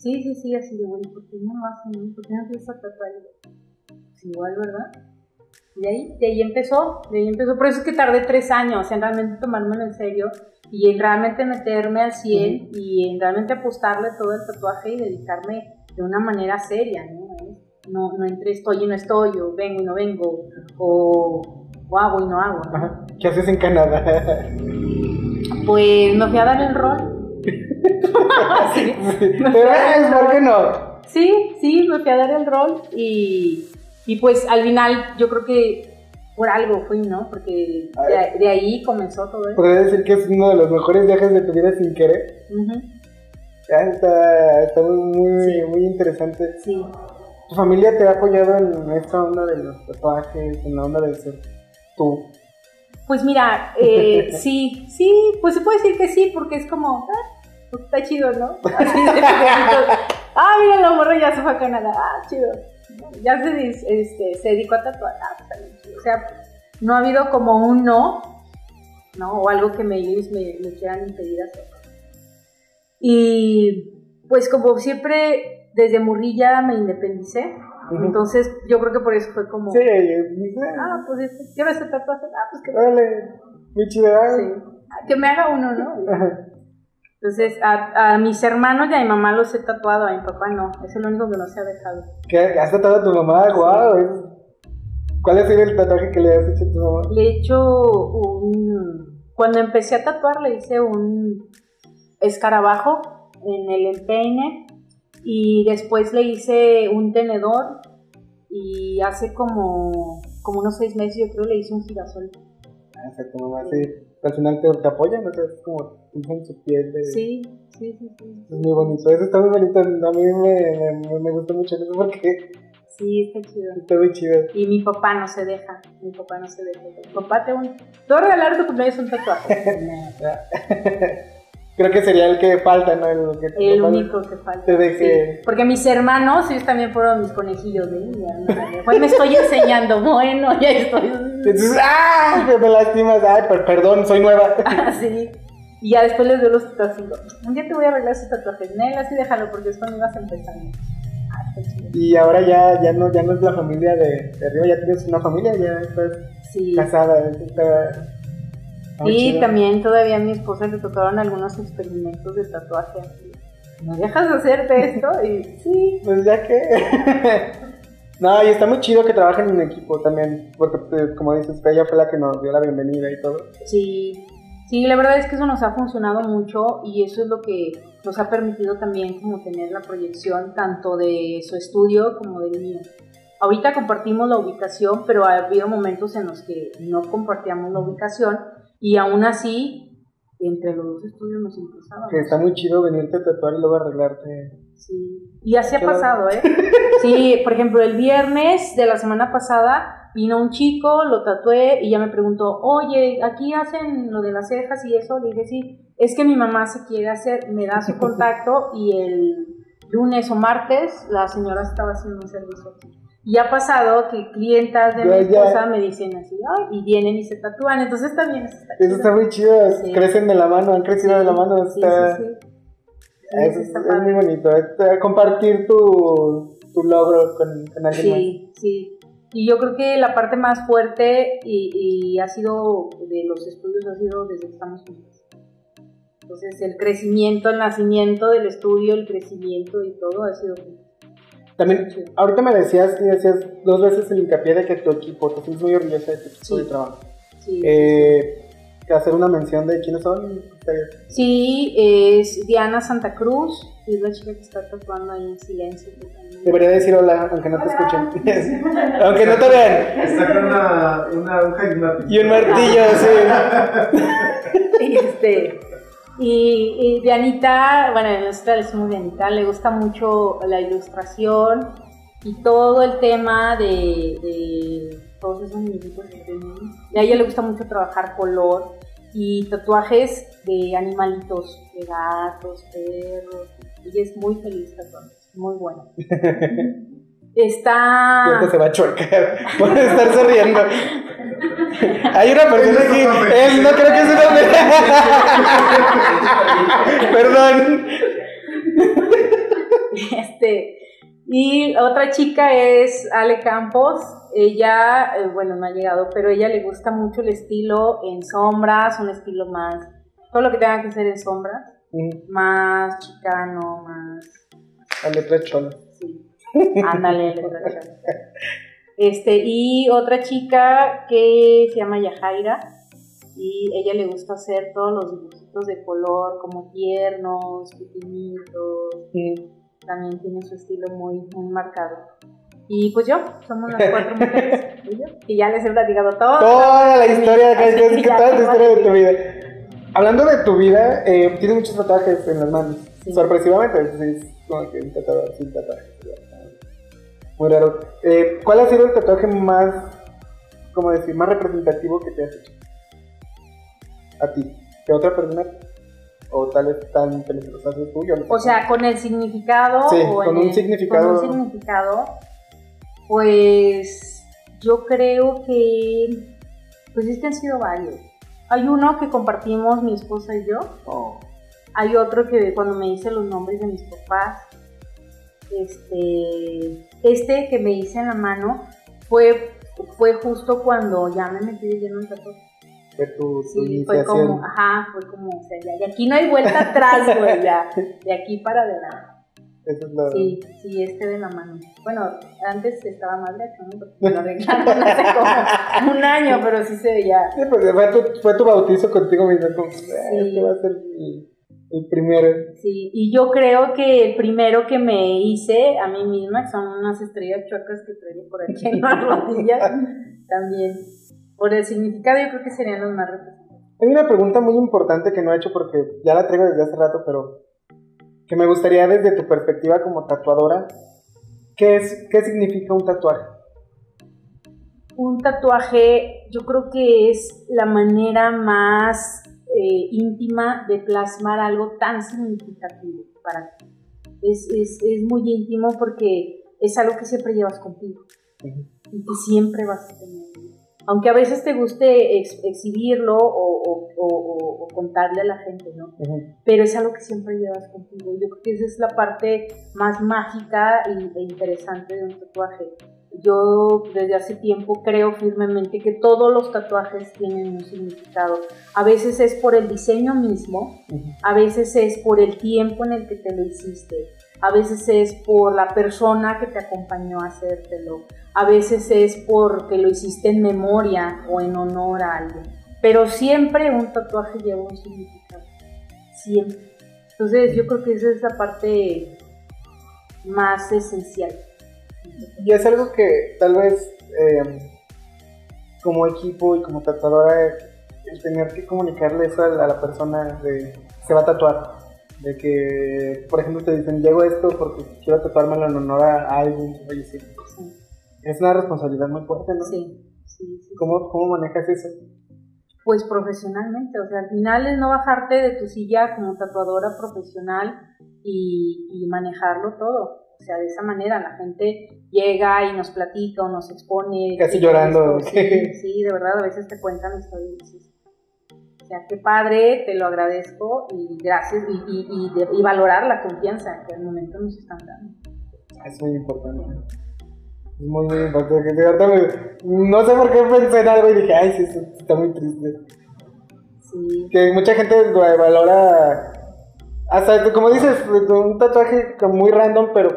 Sí, sí, sí, así de, bueno, ¿por qué no lo hacen? ¿Por qué no empieza a tatuar? Pues igual, ¿verdad? Y de ahí, de ahí empezó, de ahí empezó. Por eso es que tardé tres años en realmente tomármelo en serio y en realmente meterme al 100 y en realmente apostarle todo el tatuaje y dedicarme de una manera seria, ¿no? No, no entre estoy y no estoy, o vengo y no vengo, o, o hago y no hago. ¿Qué haces en Canadá? [laughs] Pues me fui a dar el rol [laughs] [laughs] sí. Pero es, ¿por qué no? Sí, sí, me fui a dar el rol y, y pues al final yo creo que por algo fui, ¿no? Porque de, de, ahí comenzó todo eso. Podría decir que es uno de los mejores viajes de tu vida sin querer. Uh -huh. está, está muy, muy, sí. muy interesante. Sí. ¿Tu familia te ha apoyado en esta onda de los tatuajes, en la onda de ser tú? Pues mira, eh, [laughs] sí, sí, pues se puede decir que sí, porque es como, ah, pues está chido, ¿no? Así [laughs] de, ah, mira, la morra ya se fue a Canadá, ah, chido. Ya se, este, se dedicó a tatuar, ah, pues también chido. O sea, no ha habido como un no, ¿no? O algo que me, me, me quieran impedir hacer. Y pues como siempre, desde Murrilla me independicé. Uh -huh. Entonces, yo creo que por eso fue como. Sí, ah, pues este, quiero este tatuaje. Ah, pues que. Dale, muy chido. Sí. Que me haga uno, ¿no? Entonces, a, a, mis hermanos y a mi mamá los he tatuado, a mi papá no. Es el único que no se ha dejado. ¿Qué? ¿Has tatuado a tu mamá? ¡Guau! Wow. ¿Cuál ha sido el tatuaje que le has hecho a tu mamá? Le he hecho un. Cuando empecé a tatuar, le hice un escarabajo en el empeine y después le hice un tenedor y hace como, como unos seis meses yo creo le hice un girasol. Ah, exacto, mamá, sí. Al final te, te apoyan, ¿no? Es como en su piel. De... Sí, sí, sí, sí. Es muy bonito, eso está muy bonito. A mí me, me, me gusta mucho eso porque... Sí, está chido. Está muy chido. Y mi papá no se deja. Mi papá no se deja. Mi papá te, un... te voy a regalar tu cumpleaños un tatuaje. [laughs] Creo que sería el que falta, ¿no? El, que el único que falta. Porque mis hermanos, ellos también fueron mis conejillos de India. ¿no? Pues me estoy enseñando. Bueno, ya estoy. Entonces, ¡ah! Me lastimas. Ay, perdón, soy nueva. [laughs] sí. Y ya después les doy los tatuajes. Un día te voy a arreglar esos tatuajes. Nel, así déjalo porque es cuando ibas empezando. Ah, qué chido. Y ahora ya, ya, no, ya no es la familia de, de arriba, ya tienes una familia, ya estás Sí. casada. está- Y chido. también todavía a mi esposa le tocaron algunos experimentos de tatuaje. así. ¿Me dejas hacerte esto? Y sí. Pues ya que. [laughs] no, y está muy chido que trabajen en equipo también, porque pues, como dices, ella fue la que nos dio la bienvenida y todo. Sí, sí, la verdad es que eso nos ha funcionado mucho y eso es lo que nos ha permitido también como tener la proyección tanto de su estudio como del mío. Ahorita compartimos la ubicación, pero ha habido momentos en los que no compartíamos la ubicación y aún así entre los dos estudios nos impulsábamos. Que está muy chido venirte a tatuar y luego arreglarte. Sí, y así ha pasado, ¿eh? [laughs] Sí, por ejemplo, el viernes de la semana pasada vino un chico, lo tatué y ya me preguntó, oye, aquí hacen lo de las cejas y eso. Le dije, sí, es que mi mamá se quiere hacer, me da su [laughs] contacto y el lunes o martes la señora estaba haciendo un servicio aquí. Y ha pasado que clientas de mi ya. esposa me dicen así, ay, y vienen y se tatúan, entonces también eso está Eso chido. está muy chido, Sí. crecen de la mano, han crecido de la mano. Sí, Está, sí, Sí, es, está es muy bonito. es- compartir tu, tu logro con, con alguien Sí, sí. Y yo creo que la parte más fuerte y, y ha sido de los estudios ha sido desde que estamos juntos. Entonces el crecimiento, el nacimiento del estudio, el crecimiento y todo ha sido más. También, ahorita me decías y decías dos veces el hincapié de que tu equipo, te sientes muy orgullosa de tu equipo Sí. de trabajo. Sí, Eh, que hacer una mención de quiénes son. Sí, es Diana Santa Cruz, es la chica que está tatuando ahí en silencio. Debería decir hola, aunque no te escuchen. [laughs] aunque no te vean. Está con una, una aguja y un lápiz. Y un martillo, sí. Y, [laughs] este, y, y Dianita, bueno, nosotros le decimos Dianita, le gusta mucho la ilustración y todo el tema de, todos esos muñequitos a ella le gusta mucho trabajar color y tatuajes de animalitos, de gatos, perros. Ella es muy feliz tatuando, muy buena. [laughs] Está... Tiempo se va a chocar [laughs] por estar sonriendo. Hay una persona aquí, él no creo que es una [laughs] Perdón. Este, y otra chica es Ale Campos. Ella, eh, bueno, no ha llegado, pero ella le gusta mucho el estilo en sombras, un estilo más, todo lo que tenga que ser en sombras, más chicano, más, A letra chola. Sí, ándale. Este, y otra chica que se llama Yajaira, y ella le gusta hacer todos los dibujitos de color, como tiernos, pequeñitos, también tiene su estilo muy, muy marcado. Y pues yo, somos las cuatro mujeres, [laughs] y yo, y ya les he platicado todo. Toda la historia que que que toda la historia de tu vida. Hablando de tu vida, eh, tienes muchos tatuajes en las manos. Sí. Sorpresivamente, sí, es como que un tatuador sin tatuaje. Muy raro. Eh, ¿Cuál ha sido el tatuaje más, como decir, más representativo que te has hecho? A ti. ¿De otra persona? O tal vez tan que los haces tú, yo no sé. O sea, con el significado. Sí, o con en un el- significado. Con un significado, pues yo creo que, pues es que han sido varios. Hay uno que compartimos mi esposa y yo. Oh. Hay otro que cuando me hice los nombres de mis papás, este, este que me hice en la mano fue, fue justo cuando ya me metí de lleno en tatuaje. Tu, tu Sí, fue como, ajá, fue como, o sea, ya, de aquí no hay vuelta [laughs] atrás, güey, ya, de aquí para adelante. Eso es lo... Sí, sí, este de la mano. Bueno, antes estaba más gacho, ¿no? Porque me lo arreglaron hace como [laughs] un año, pero sí se veía. Sí, pues fue tu, fue tu bautizo contigo mismo. Como, "Ah, Este va a ser mi- el primero. Sí, y yo creo que el primero que me hice a mí misma, que son unas estrellas chuecas que traigo por aquí en las rodillas, [laughs] también. Por el significado, yo creo que serían los más representativos. Hay una pregunta muy importante que no he hecho porque ya la traigo desde hace rato, pero que me gustaría desde tu perspectiva como tatuadora, ¿qué, es, qué significa un tatuaje? Un tatuaje, yo creo que es la manera más eh, íntima de plasmar algo tan significativo para ti. Es, es, es muy íntimo porque es algo que siempre llevas contigo y que siempre vas a tener. Aunque a veces te guste ex- exhibirlo o, o- o- o contarle a la gente, ¿no? Pero es algo que siempre llevas contigo. Yo creo que esa es la parte más mágica y- e interesante de un tatuaje. Yo desde hace tiempo creo firmemente que todos los tatuajes tienen un significado. A veces es por el diseño mismo, a veces es por el tiempo en el que te lo hiciste, a veces es por la persona que te acompañó a hacértelo, a veces es porque lo hiciste en memoria o en honor a alguien. Pero siempre un tatuaje lleva un significado, siempre. Entonces yo creo que esa es la parte más esencial. Y es algo que tal vez eh, como equipo y como tatuadora, el tener que comunicarle eso a la, a la persona de se va a tatuar. De que, por ejemplo, te dicen, llego esto porque quiero tatuármelo en honor a alguien. Oye, sí. Sí, Es una responsabilidad muy fuerte, ¿no? sí, sí, sí. ¿Cómo, ¿Cómo manejas eso? Pues profesionalmente, o sea, al final es no bajarte de tu silla como tatuadora profesional y, y manejarlo todo. O sea, de esa manera la gente llega y nos platica o nos expone. Casi llorando. esto, Sí, [laughs] sí, de verdad, a veces te cuentan historias o sea, qué padre, te lo agradezco y gracias, y, y, y, de- y valorar la confianza que al momento nos están dando. Es muy importante. Es muy, muy importante. No sé por qué pensé en algo y dije, ay, sí, está muy triste. Sí, Que mucha gente lo valora, hasta como dices, un tatuaje muy random, pero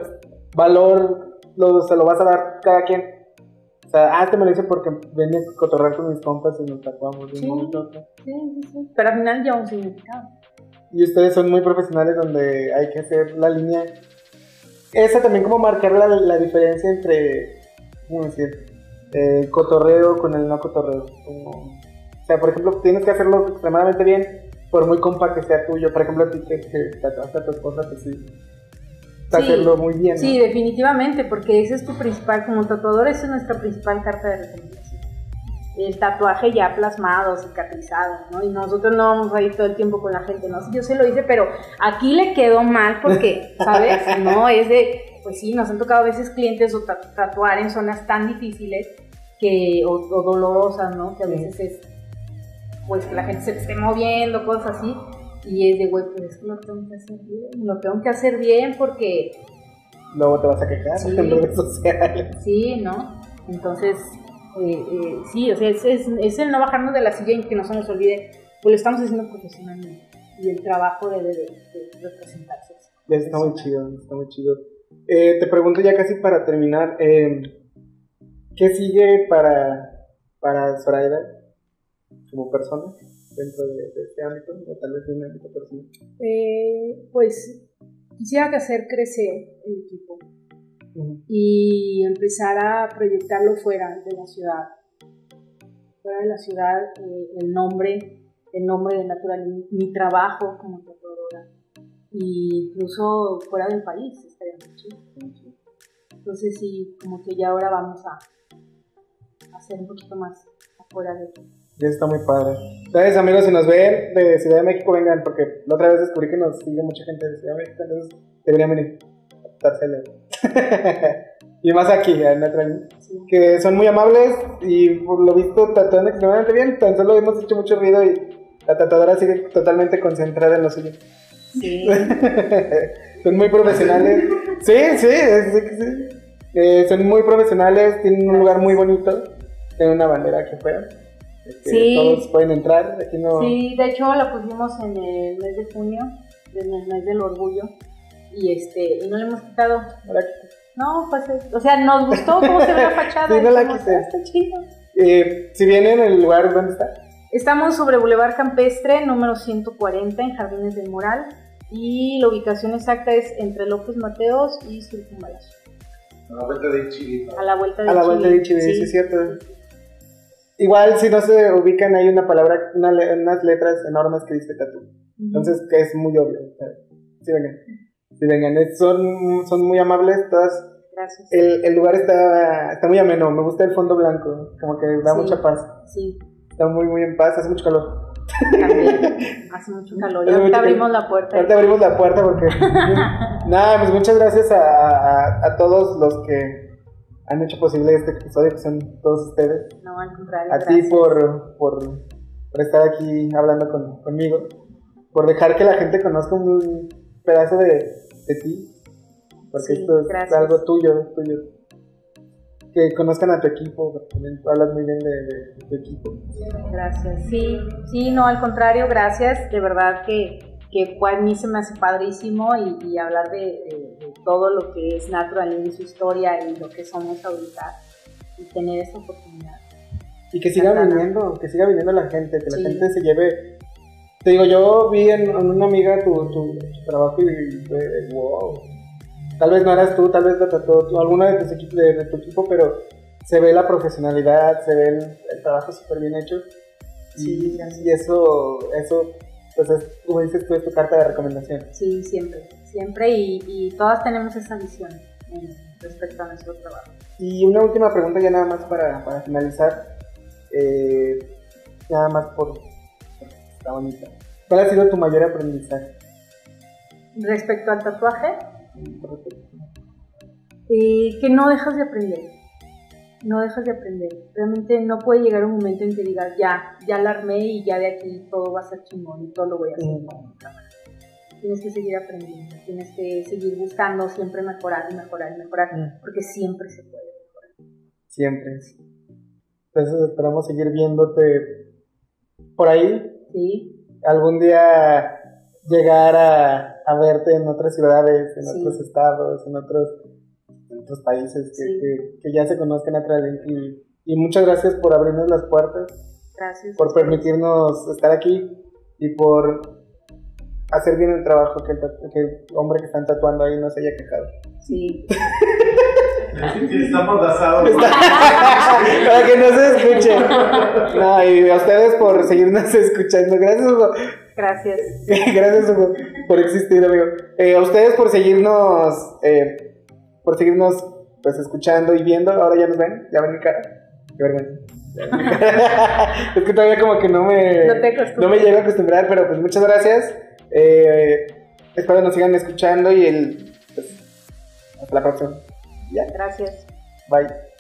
valor lo, se lo vas a dar cada quien. O sea, ah, este me lo hice porque venía a cotorrear con mis compas y nos tatuamos de un Sí. momento a otro. sí, sí, sí. Pero al final lleva un significado. Y ustedes son muy profesionales donde hay que hacer la línea. Esa también como marcar la, la diferencia entre, ¿cómo decir? El cotorreo con el no cotorreo. Como, o sea, por ejemplo, tienes que hacerlo extremadamente bien, por muy compa que sea tuyo. Por ejemplo, a ti que, que tatuaste a tu esposa, pues sí. Sí. Hacerlo muy bien. ¿no? Sí, definitivamente, porque ese es tu principal, como tatuador, esa es nuestra principal carta de recomendación. El tatuaje ya plasmado, cicatrizado, ¿no? Y nosotros no vamos a ir todo el tiempo con la gente, ¿no? Yo se lo hice, pero aquí le quedó mal porque, [laughs] ¿sabes? No, es de, pues sí, nos han tocado a veces clientes o ta- tatuar en zonas tan difíciles que, o, o dolorosas, ¿no? Que a veces es, pues que la gente se esté moviendo, cosas así. Y es de, güey, pues es que lo tengo que hacer bien, lo tengo que hacer bien porque Luego te vas a quejar Sí. en redes sociales. Sí, ¿no? Entonces, eh, eh, sí, o sea, es, es, es el no bajarnos de la silla y que no se nos olvide, pues lo estamos haciendo profesionalmente y el trabajo debe de, de representarse. Está muy chido, está muy chido. Eh, te pregunto ya casi para terminar, eh, ¿qué sigue para, para Zoraida como persona dentro de, de este ámbito o tal vez de un ámbito personal? Eh, pues quisiera hacer crecer el equipo y empezar a proyectarlo fuera de la ciudad. Fuera de la ciudad, eh, el nombre, el nombre de Natural, mi, trabajo como tatuadora, y incluso fuera del país, estaría muy chido. Entonces sí, como que ya ahora vamos a hacer un poquito más afuera de Ya está muy padre. Entonces, amigos, si nos ven de Ciudad de México, vengan, porque la otra vez descubrí que nos sigue mucha gente de Ciudad de México, entonces deberían venir [laughs] y más aquí, en sí. que son muy amables y por lo visto tatuan extremadamente bien. Tan solo hemos hecho mucho ruido y la tatuadora sigue totalmente concentrada en lo suyo. Sí, [laughs] son muy profesionales. Sí, sí, sí, sí. Eh, son muy profesionales, tienen un lugar muy bonito, tienen una bandera aquí afuera. Sí. Todos pueden entrar, aquí no... Sí, de hecho la pusimos en el mes de junio, en el mes del orgullo, y este, y no le hemos quitado. Ahora aquí- No, pues, es- o sea, nos gustó cómo se ve la [laughs] fachada. Sí, no la quité. "Ah, está chido. Eh, si vienen el lugar, ¿dónde está? Estamos sobre Boulevard Campestre, número 140, en Jardines del Moral, y la ubicación exacta es entre López Mateos y Circunvalación, A la vuelta de Chile. a la vuelta de A la vuelta de sí, es cierto. Igual, si no se ubican, hay una palabra, una le- unas letras enormes que dice tatu. Entonces, que es muy obvio. Sí, vengan. Sí, vengan. Es- son, son muy amables. Todas, Gracias. el, el lugar está, está muy ameno. Me gusta el fondo blanco. Como que da Sí. mucha paz. Sí, Está muy, muy en paz. Hace mucho calor. también. [laughs] Hace mucho calor. Y ahorita abrimos la puerta. Ahorita abrimos la puerta porque... [laughs] Nada, pues muchas gracias a, a, a todos los que han hecho posible este episodio, que son todos ustedes. No, al contrario. A ti por, por, por estar aquí hablando con- conmigo, por dejar que la gente conozca un pedazo de, de ti, porque Sí, esto es gracias. algo tuyo, tuyo. Que conozcan a tu equipo, también hablas muy bien de, de- de tu equipo. Gracias. Sí, sí, no, al contrario, gracias. De verdad que, que a mí se me hace padrísimo y, y hablar de, de- de todo lo que es Natural en su historia y lo que somos ahorita y tener esta oportunidad. Y que siga viniendo, que siga viniendo la gente, que la Sí. gente se lleve. Te digo, yo vi en, en una amiga tu, tu, tu trabajo y fue wow. Tal vez no eras tú, tal vez lo trató tú, alguno de, tus equipos, de, de tu equipo, pero se ve la profesionalidad, se ve el, el trabajo súper bien hecho. Sí, Y, y eso, eso, pues es, como dices tú, es tu carta de recomendación. Sí, siempre, siempre y, y todas tenemos esa visión eh, respecto a nuestro trabajo. Y una última pregunta ya nada más para, para finalizar. Eh, nada más por... Está bonita. ¿Cuál ha sido tu mayor aprendizaje? Respecto al tatuaje, eh, que no dejas de aprender. No dejas de aprender. Realmente no puede llegar un momento en que digas, ya, ya la armé y ya de aquí todo va a ser chingón y todo lo voy a hacer. Tienes que seguir aprendiendo, tienes que seguir buscando siempre mejorar y mejorar y mejorar, porque siempre se puede mejorar. Siempre. Entonces esperamos seguir viéndote por ahí. ¿Sí? Algún día llegar a, a verte en otras ciudades, en Sí. otros estados, en otros, otros países que, Sí. que- que ya se conozcan a través y, y muchas gracias por abrirnos las puertas, Gracias. por permitirnos estar aquí y por hacer bien el trabajo que el, que el hombre que están tatuando ahí no se haya quejado. Sí. [laughs] Está mordazado. [laughs] Para que no se escuche. No, y a ustedes por seguirnos [laughs] escuchando. Gracias, Hugo. Gracias. Gracias, Hugo, por existir, amigo. Eh, a ustedes por seguirnos, eh, por seguirnos, pues, escuchando y viendo. Ahora ya nos ven, ya ven mi cara. Qué vergüenza. [laughs] es que todavía como que no me, No te no me llego a acostumbrar, pero pues muchas gracias. Eh, espero nos sigan escuchando y el, pues, hasta la próxima. Ya, Gracias. bye.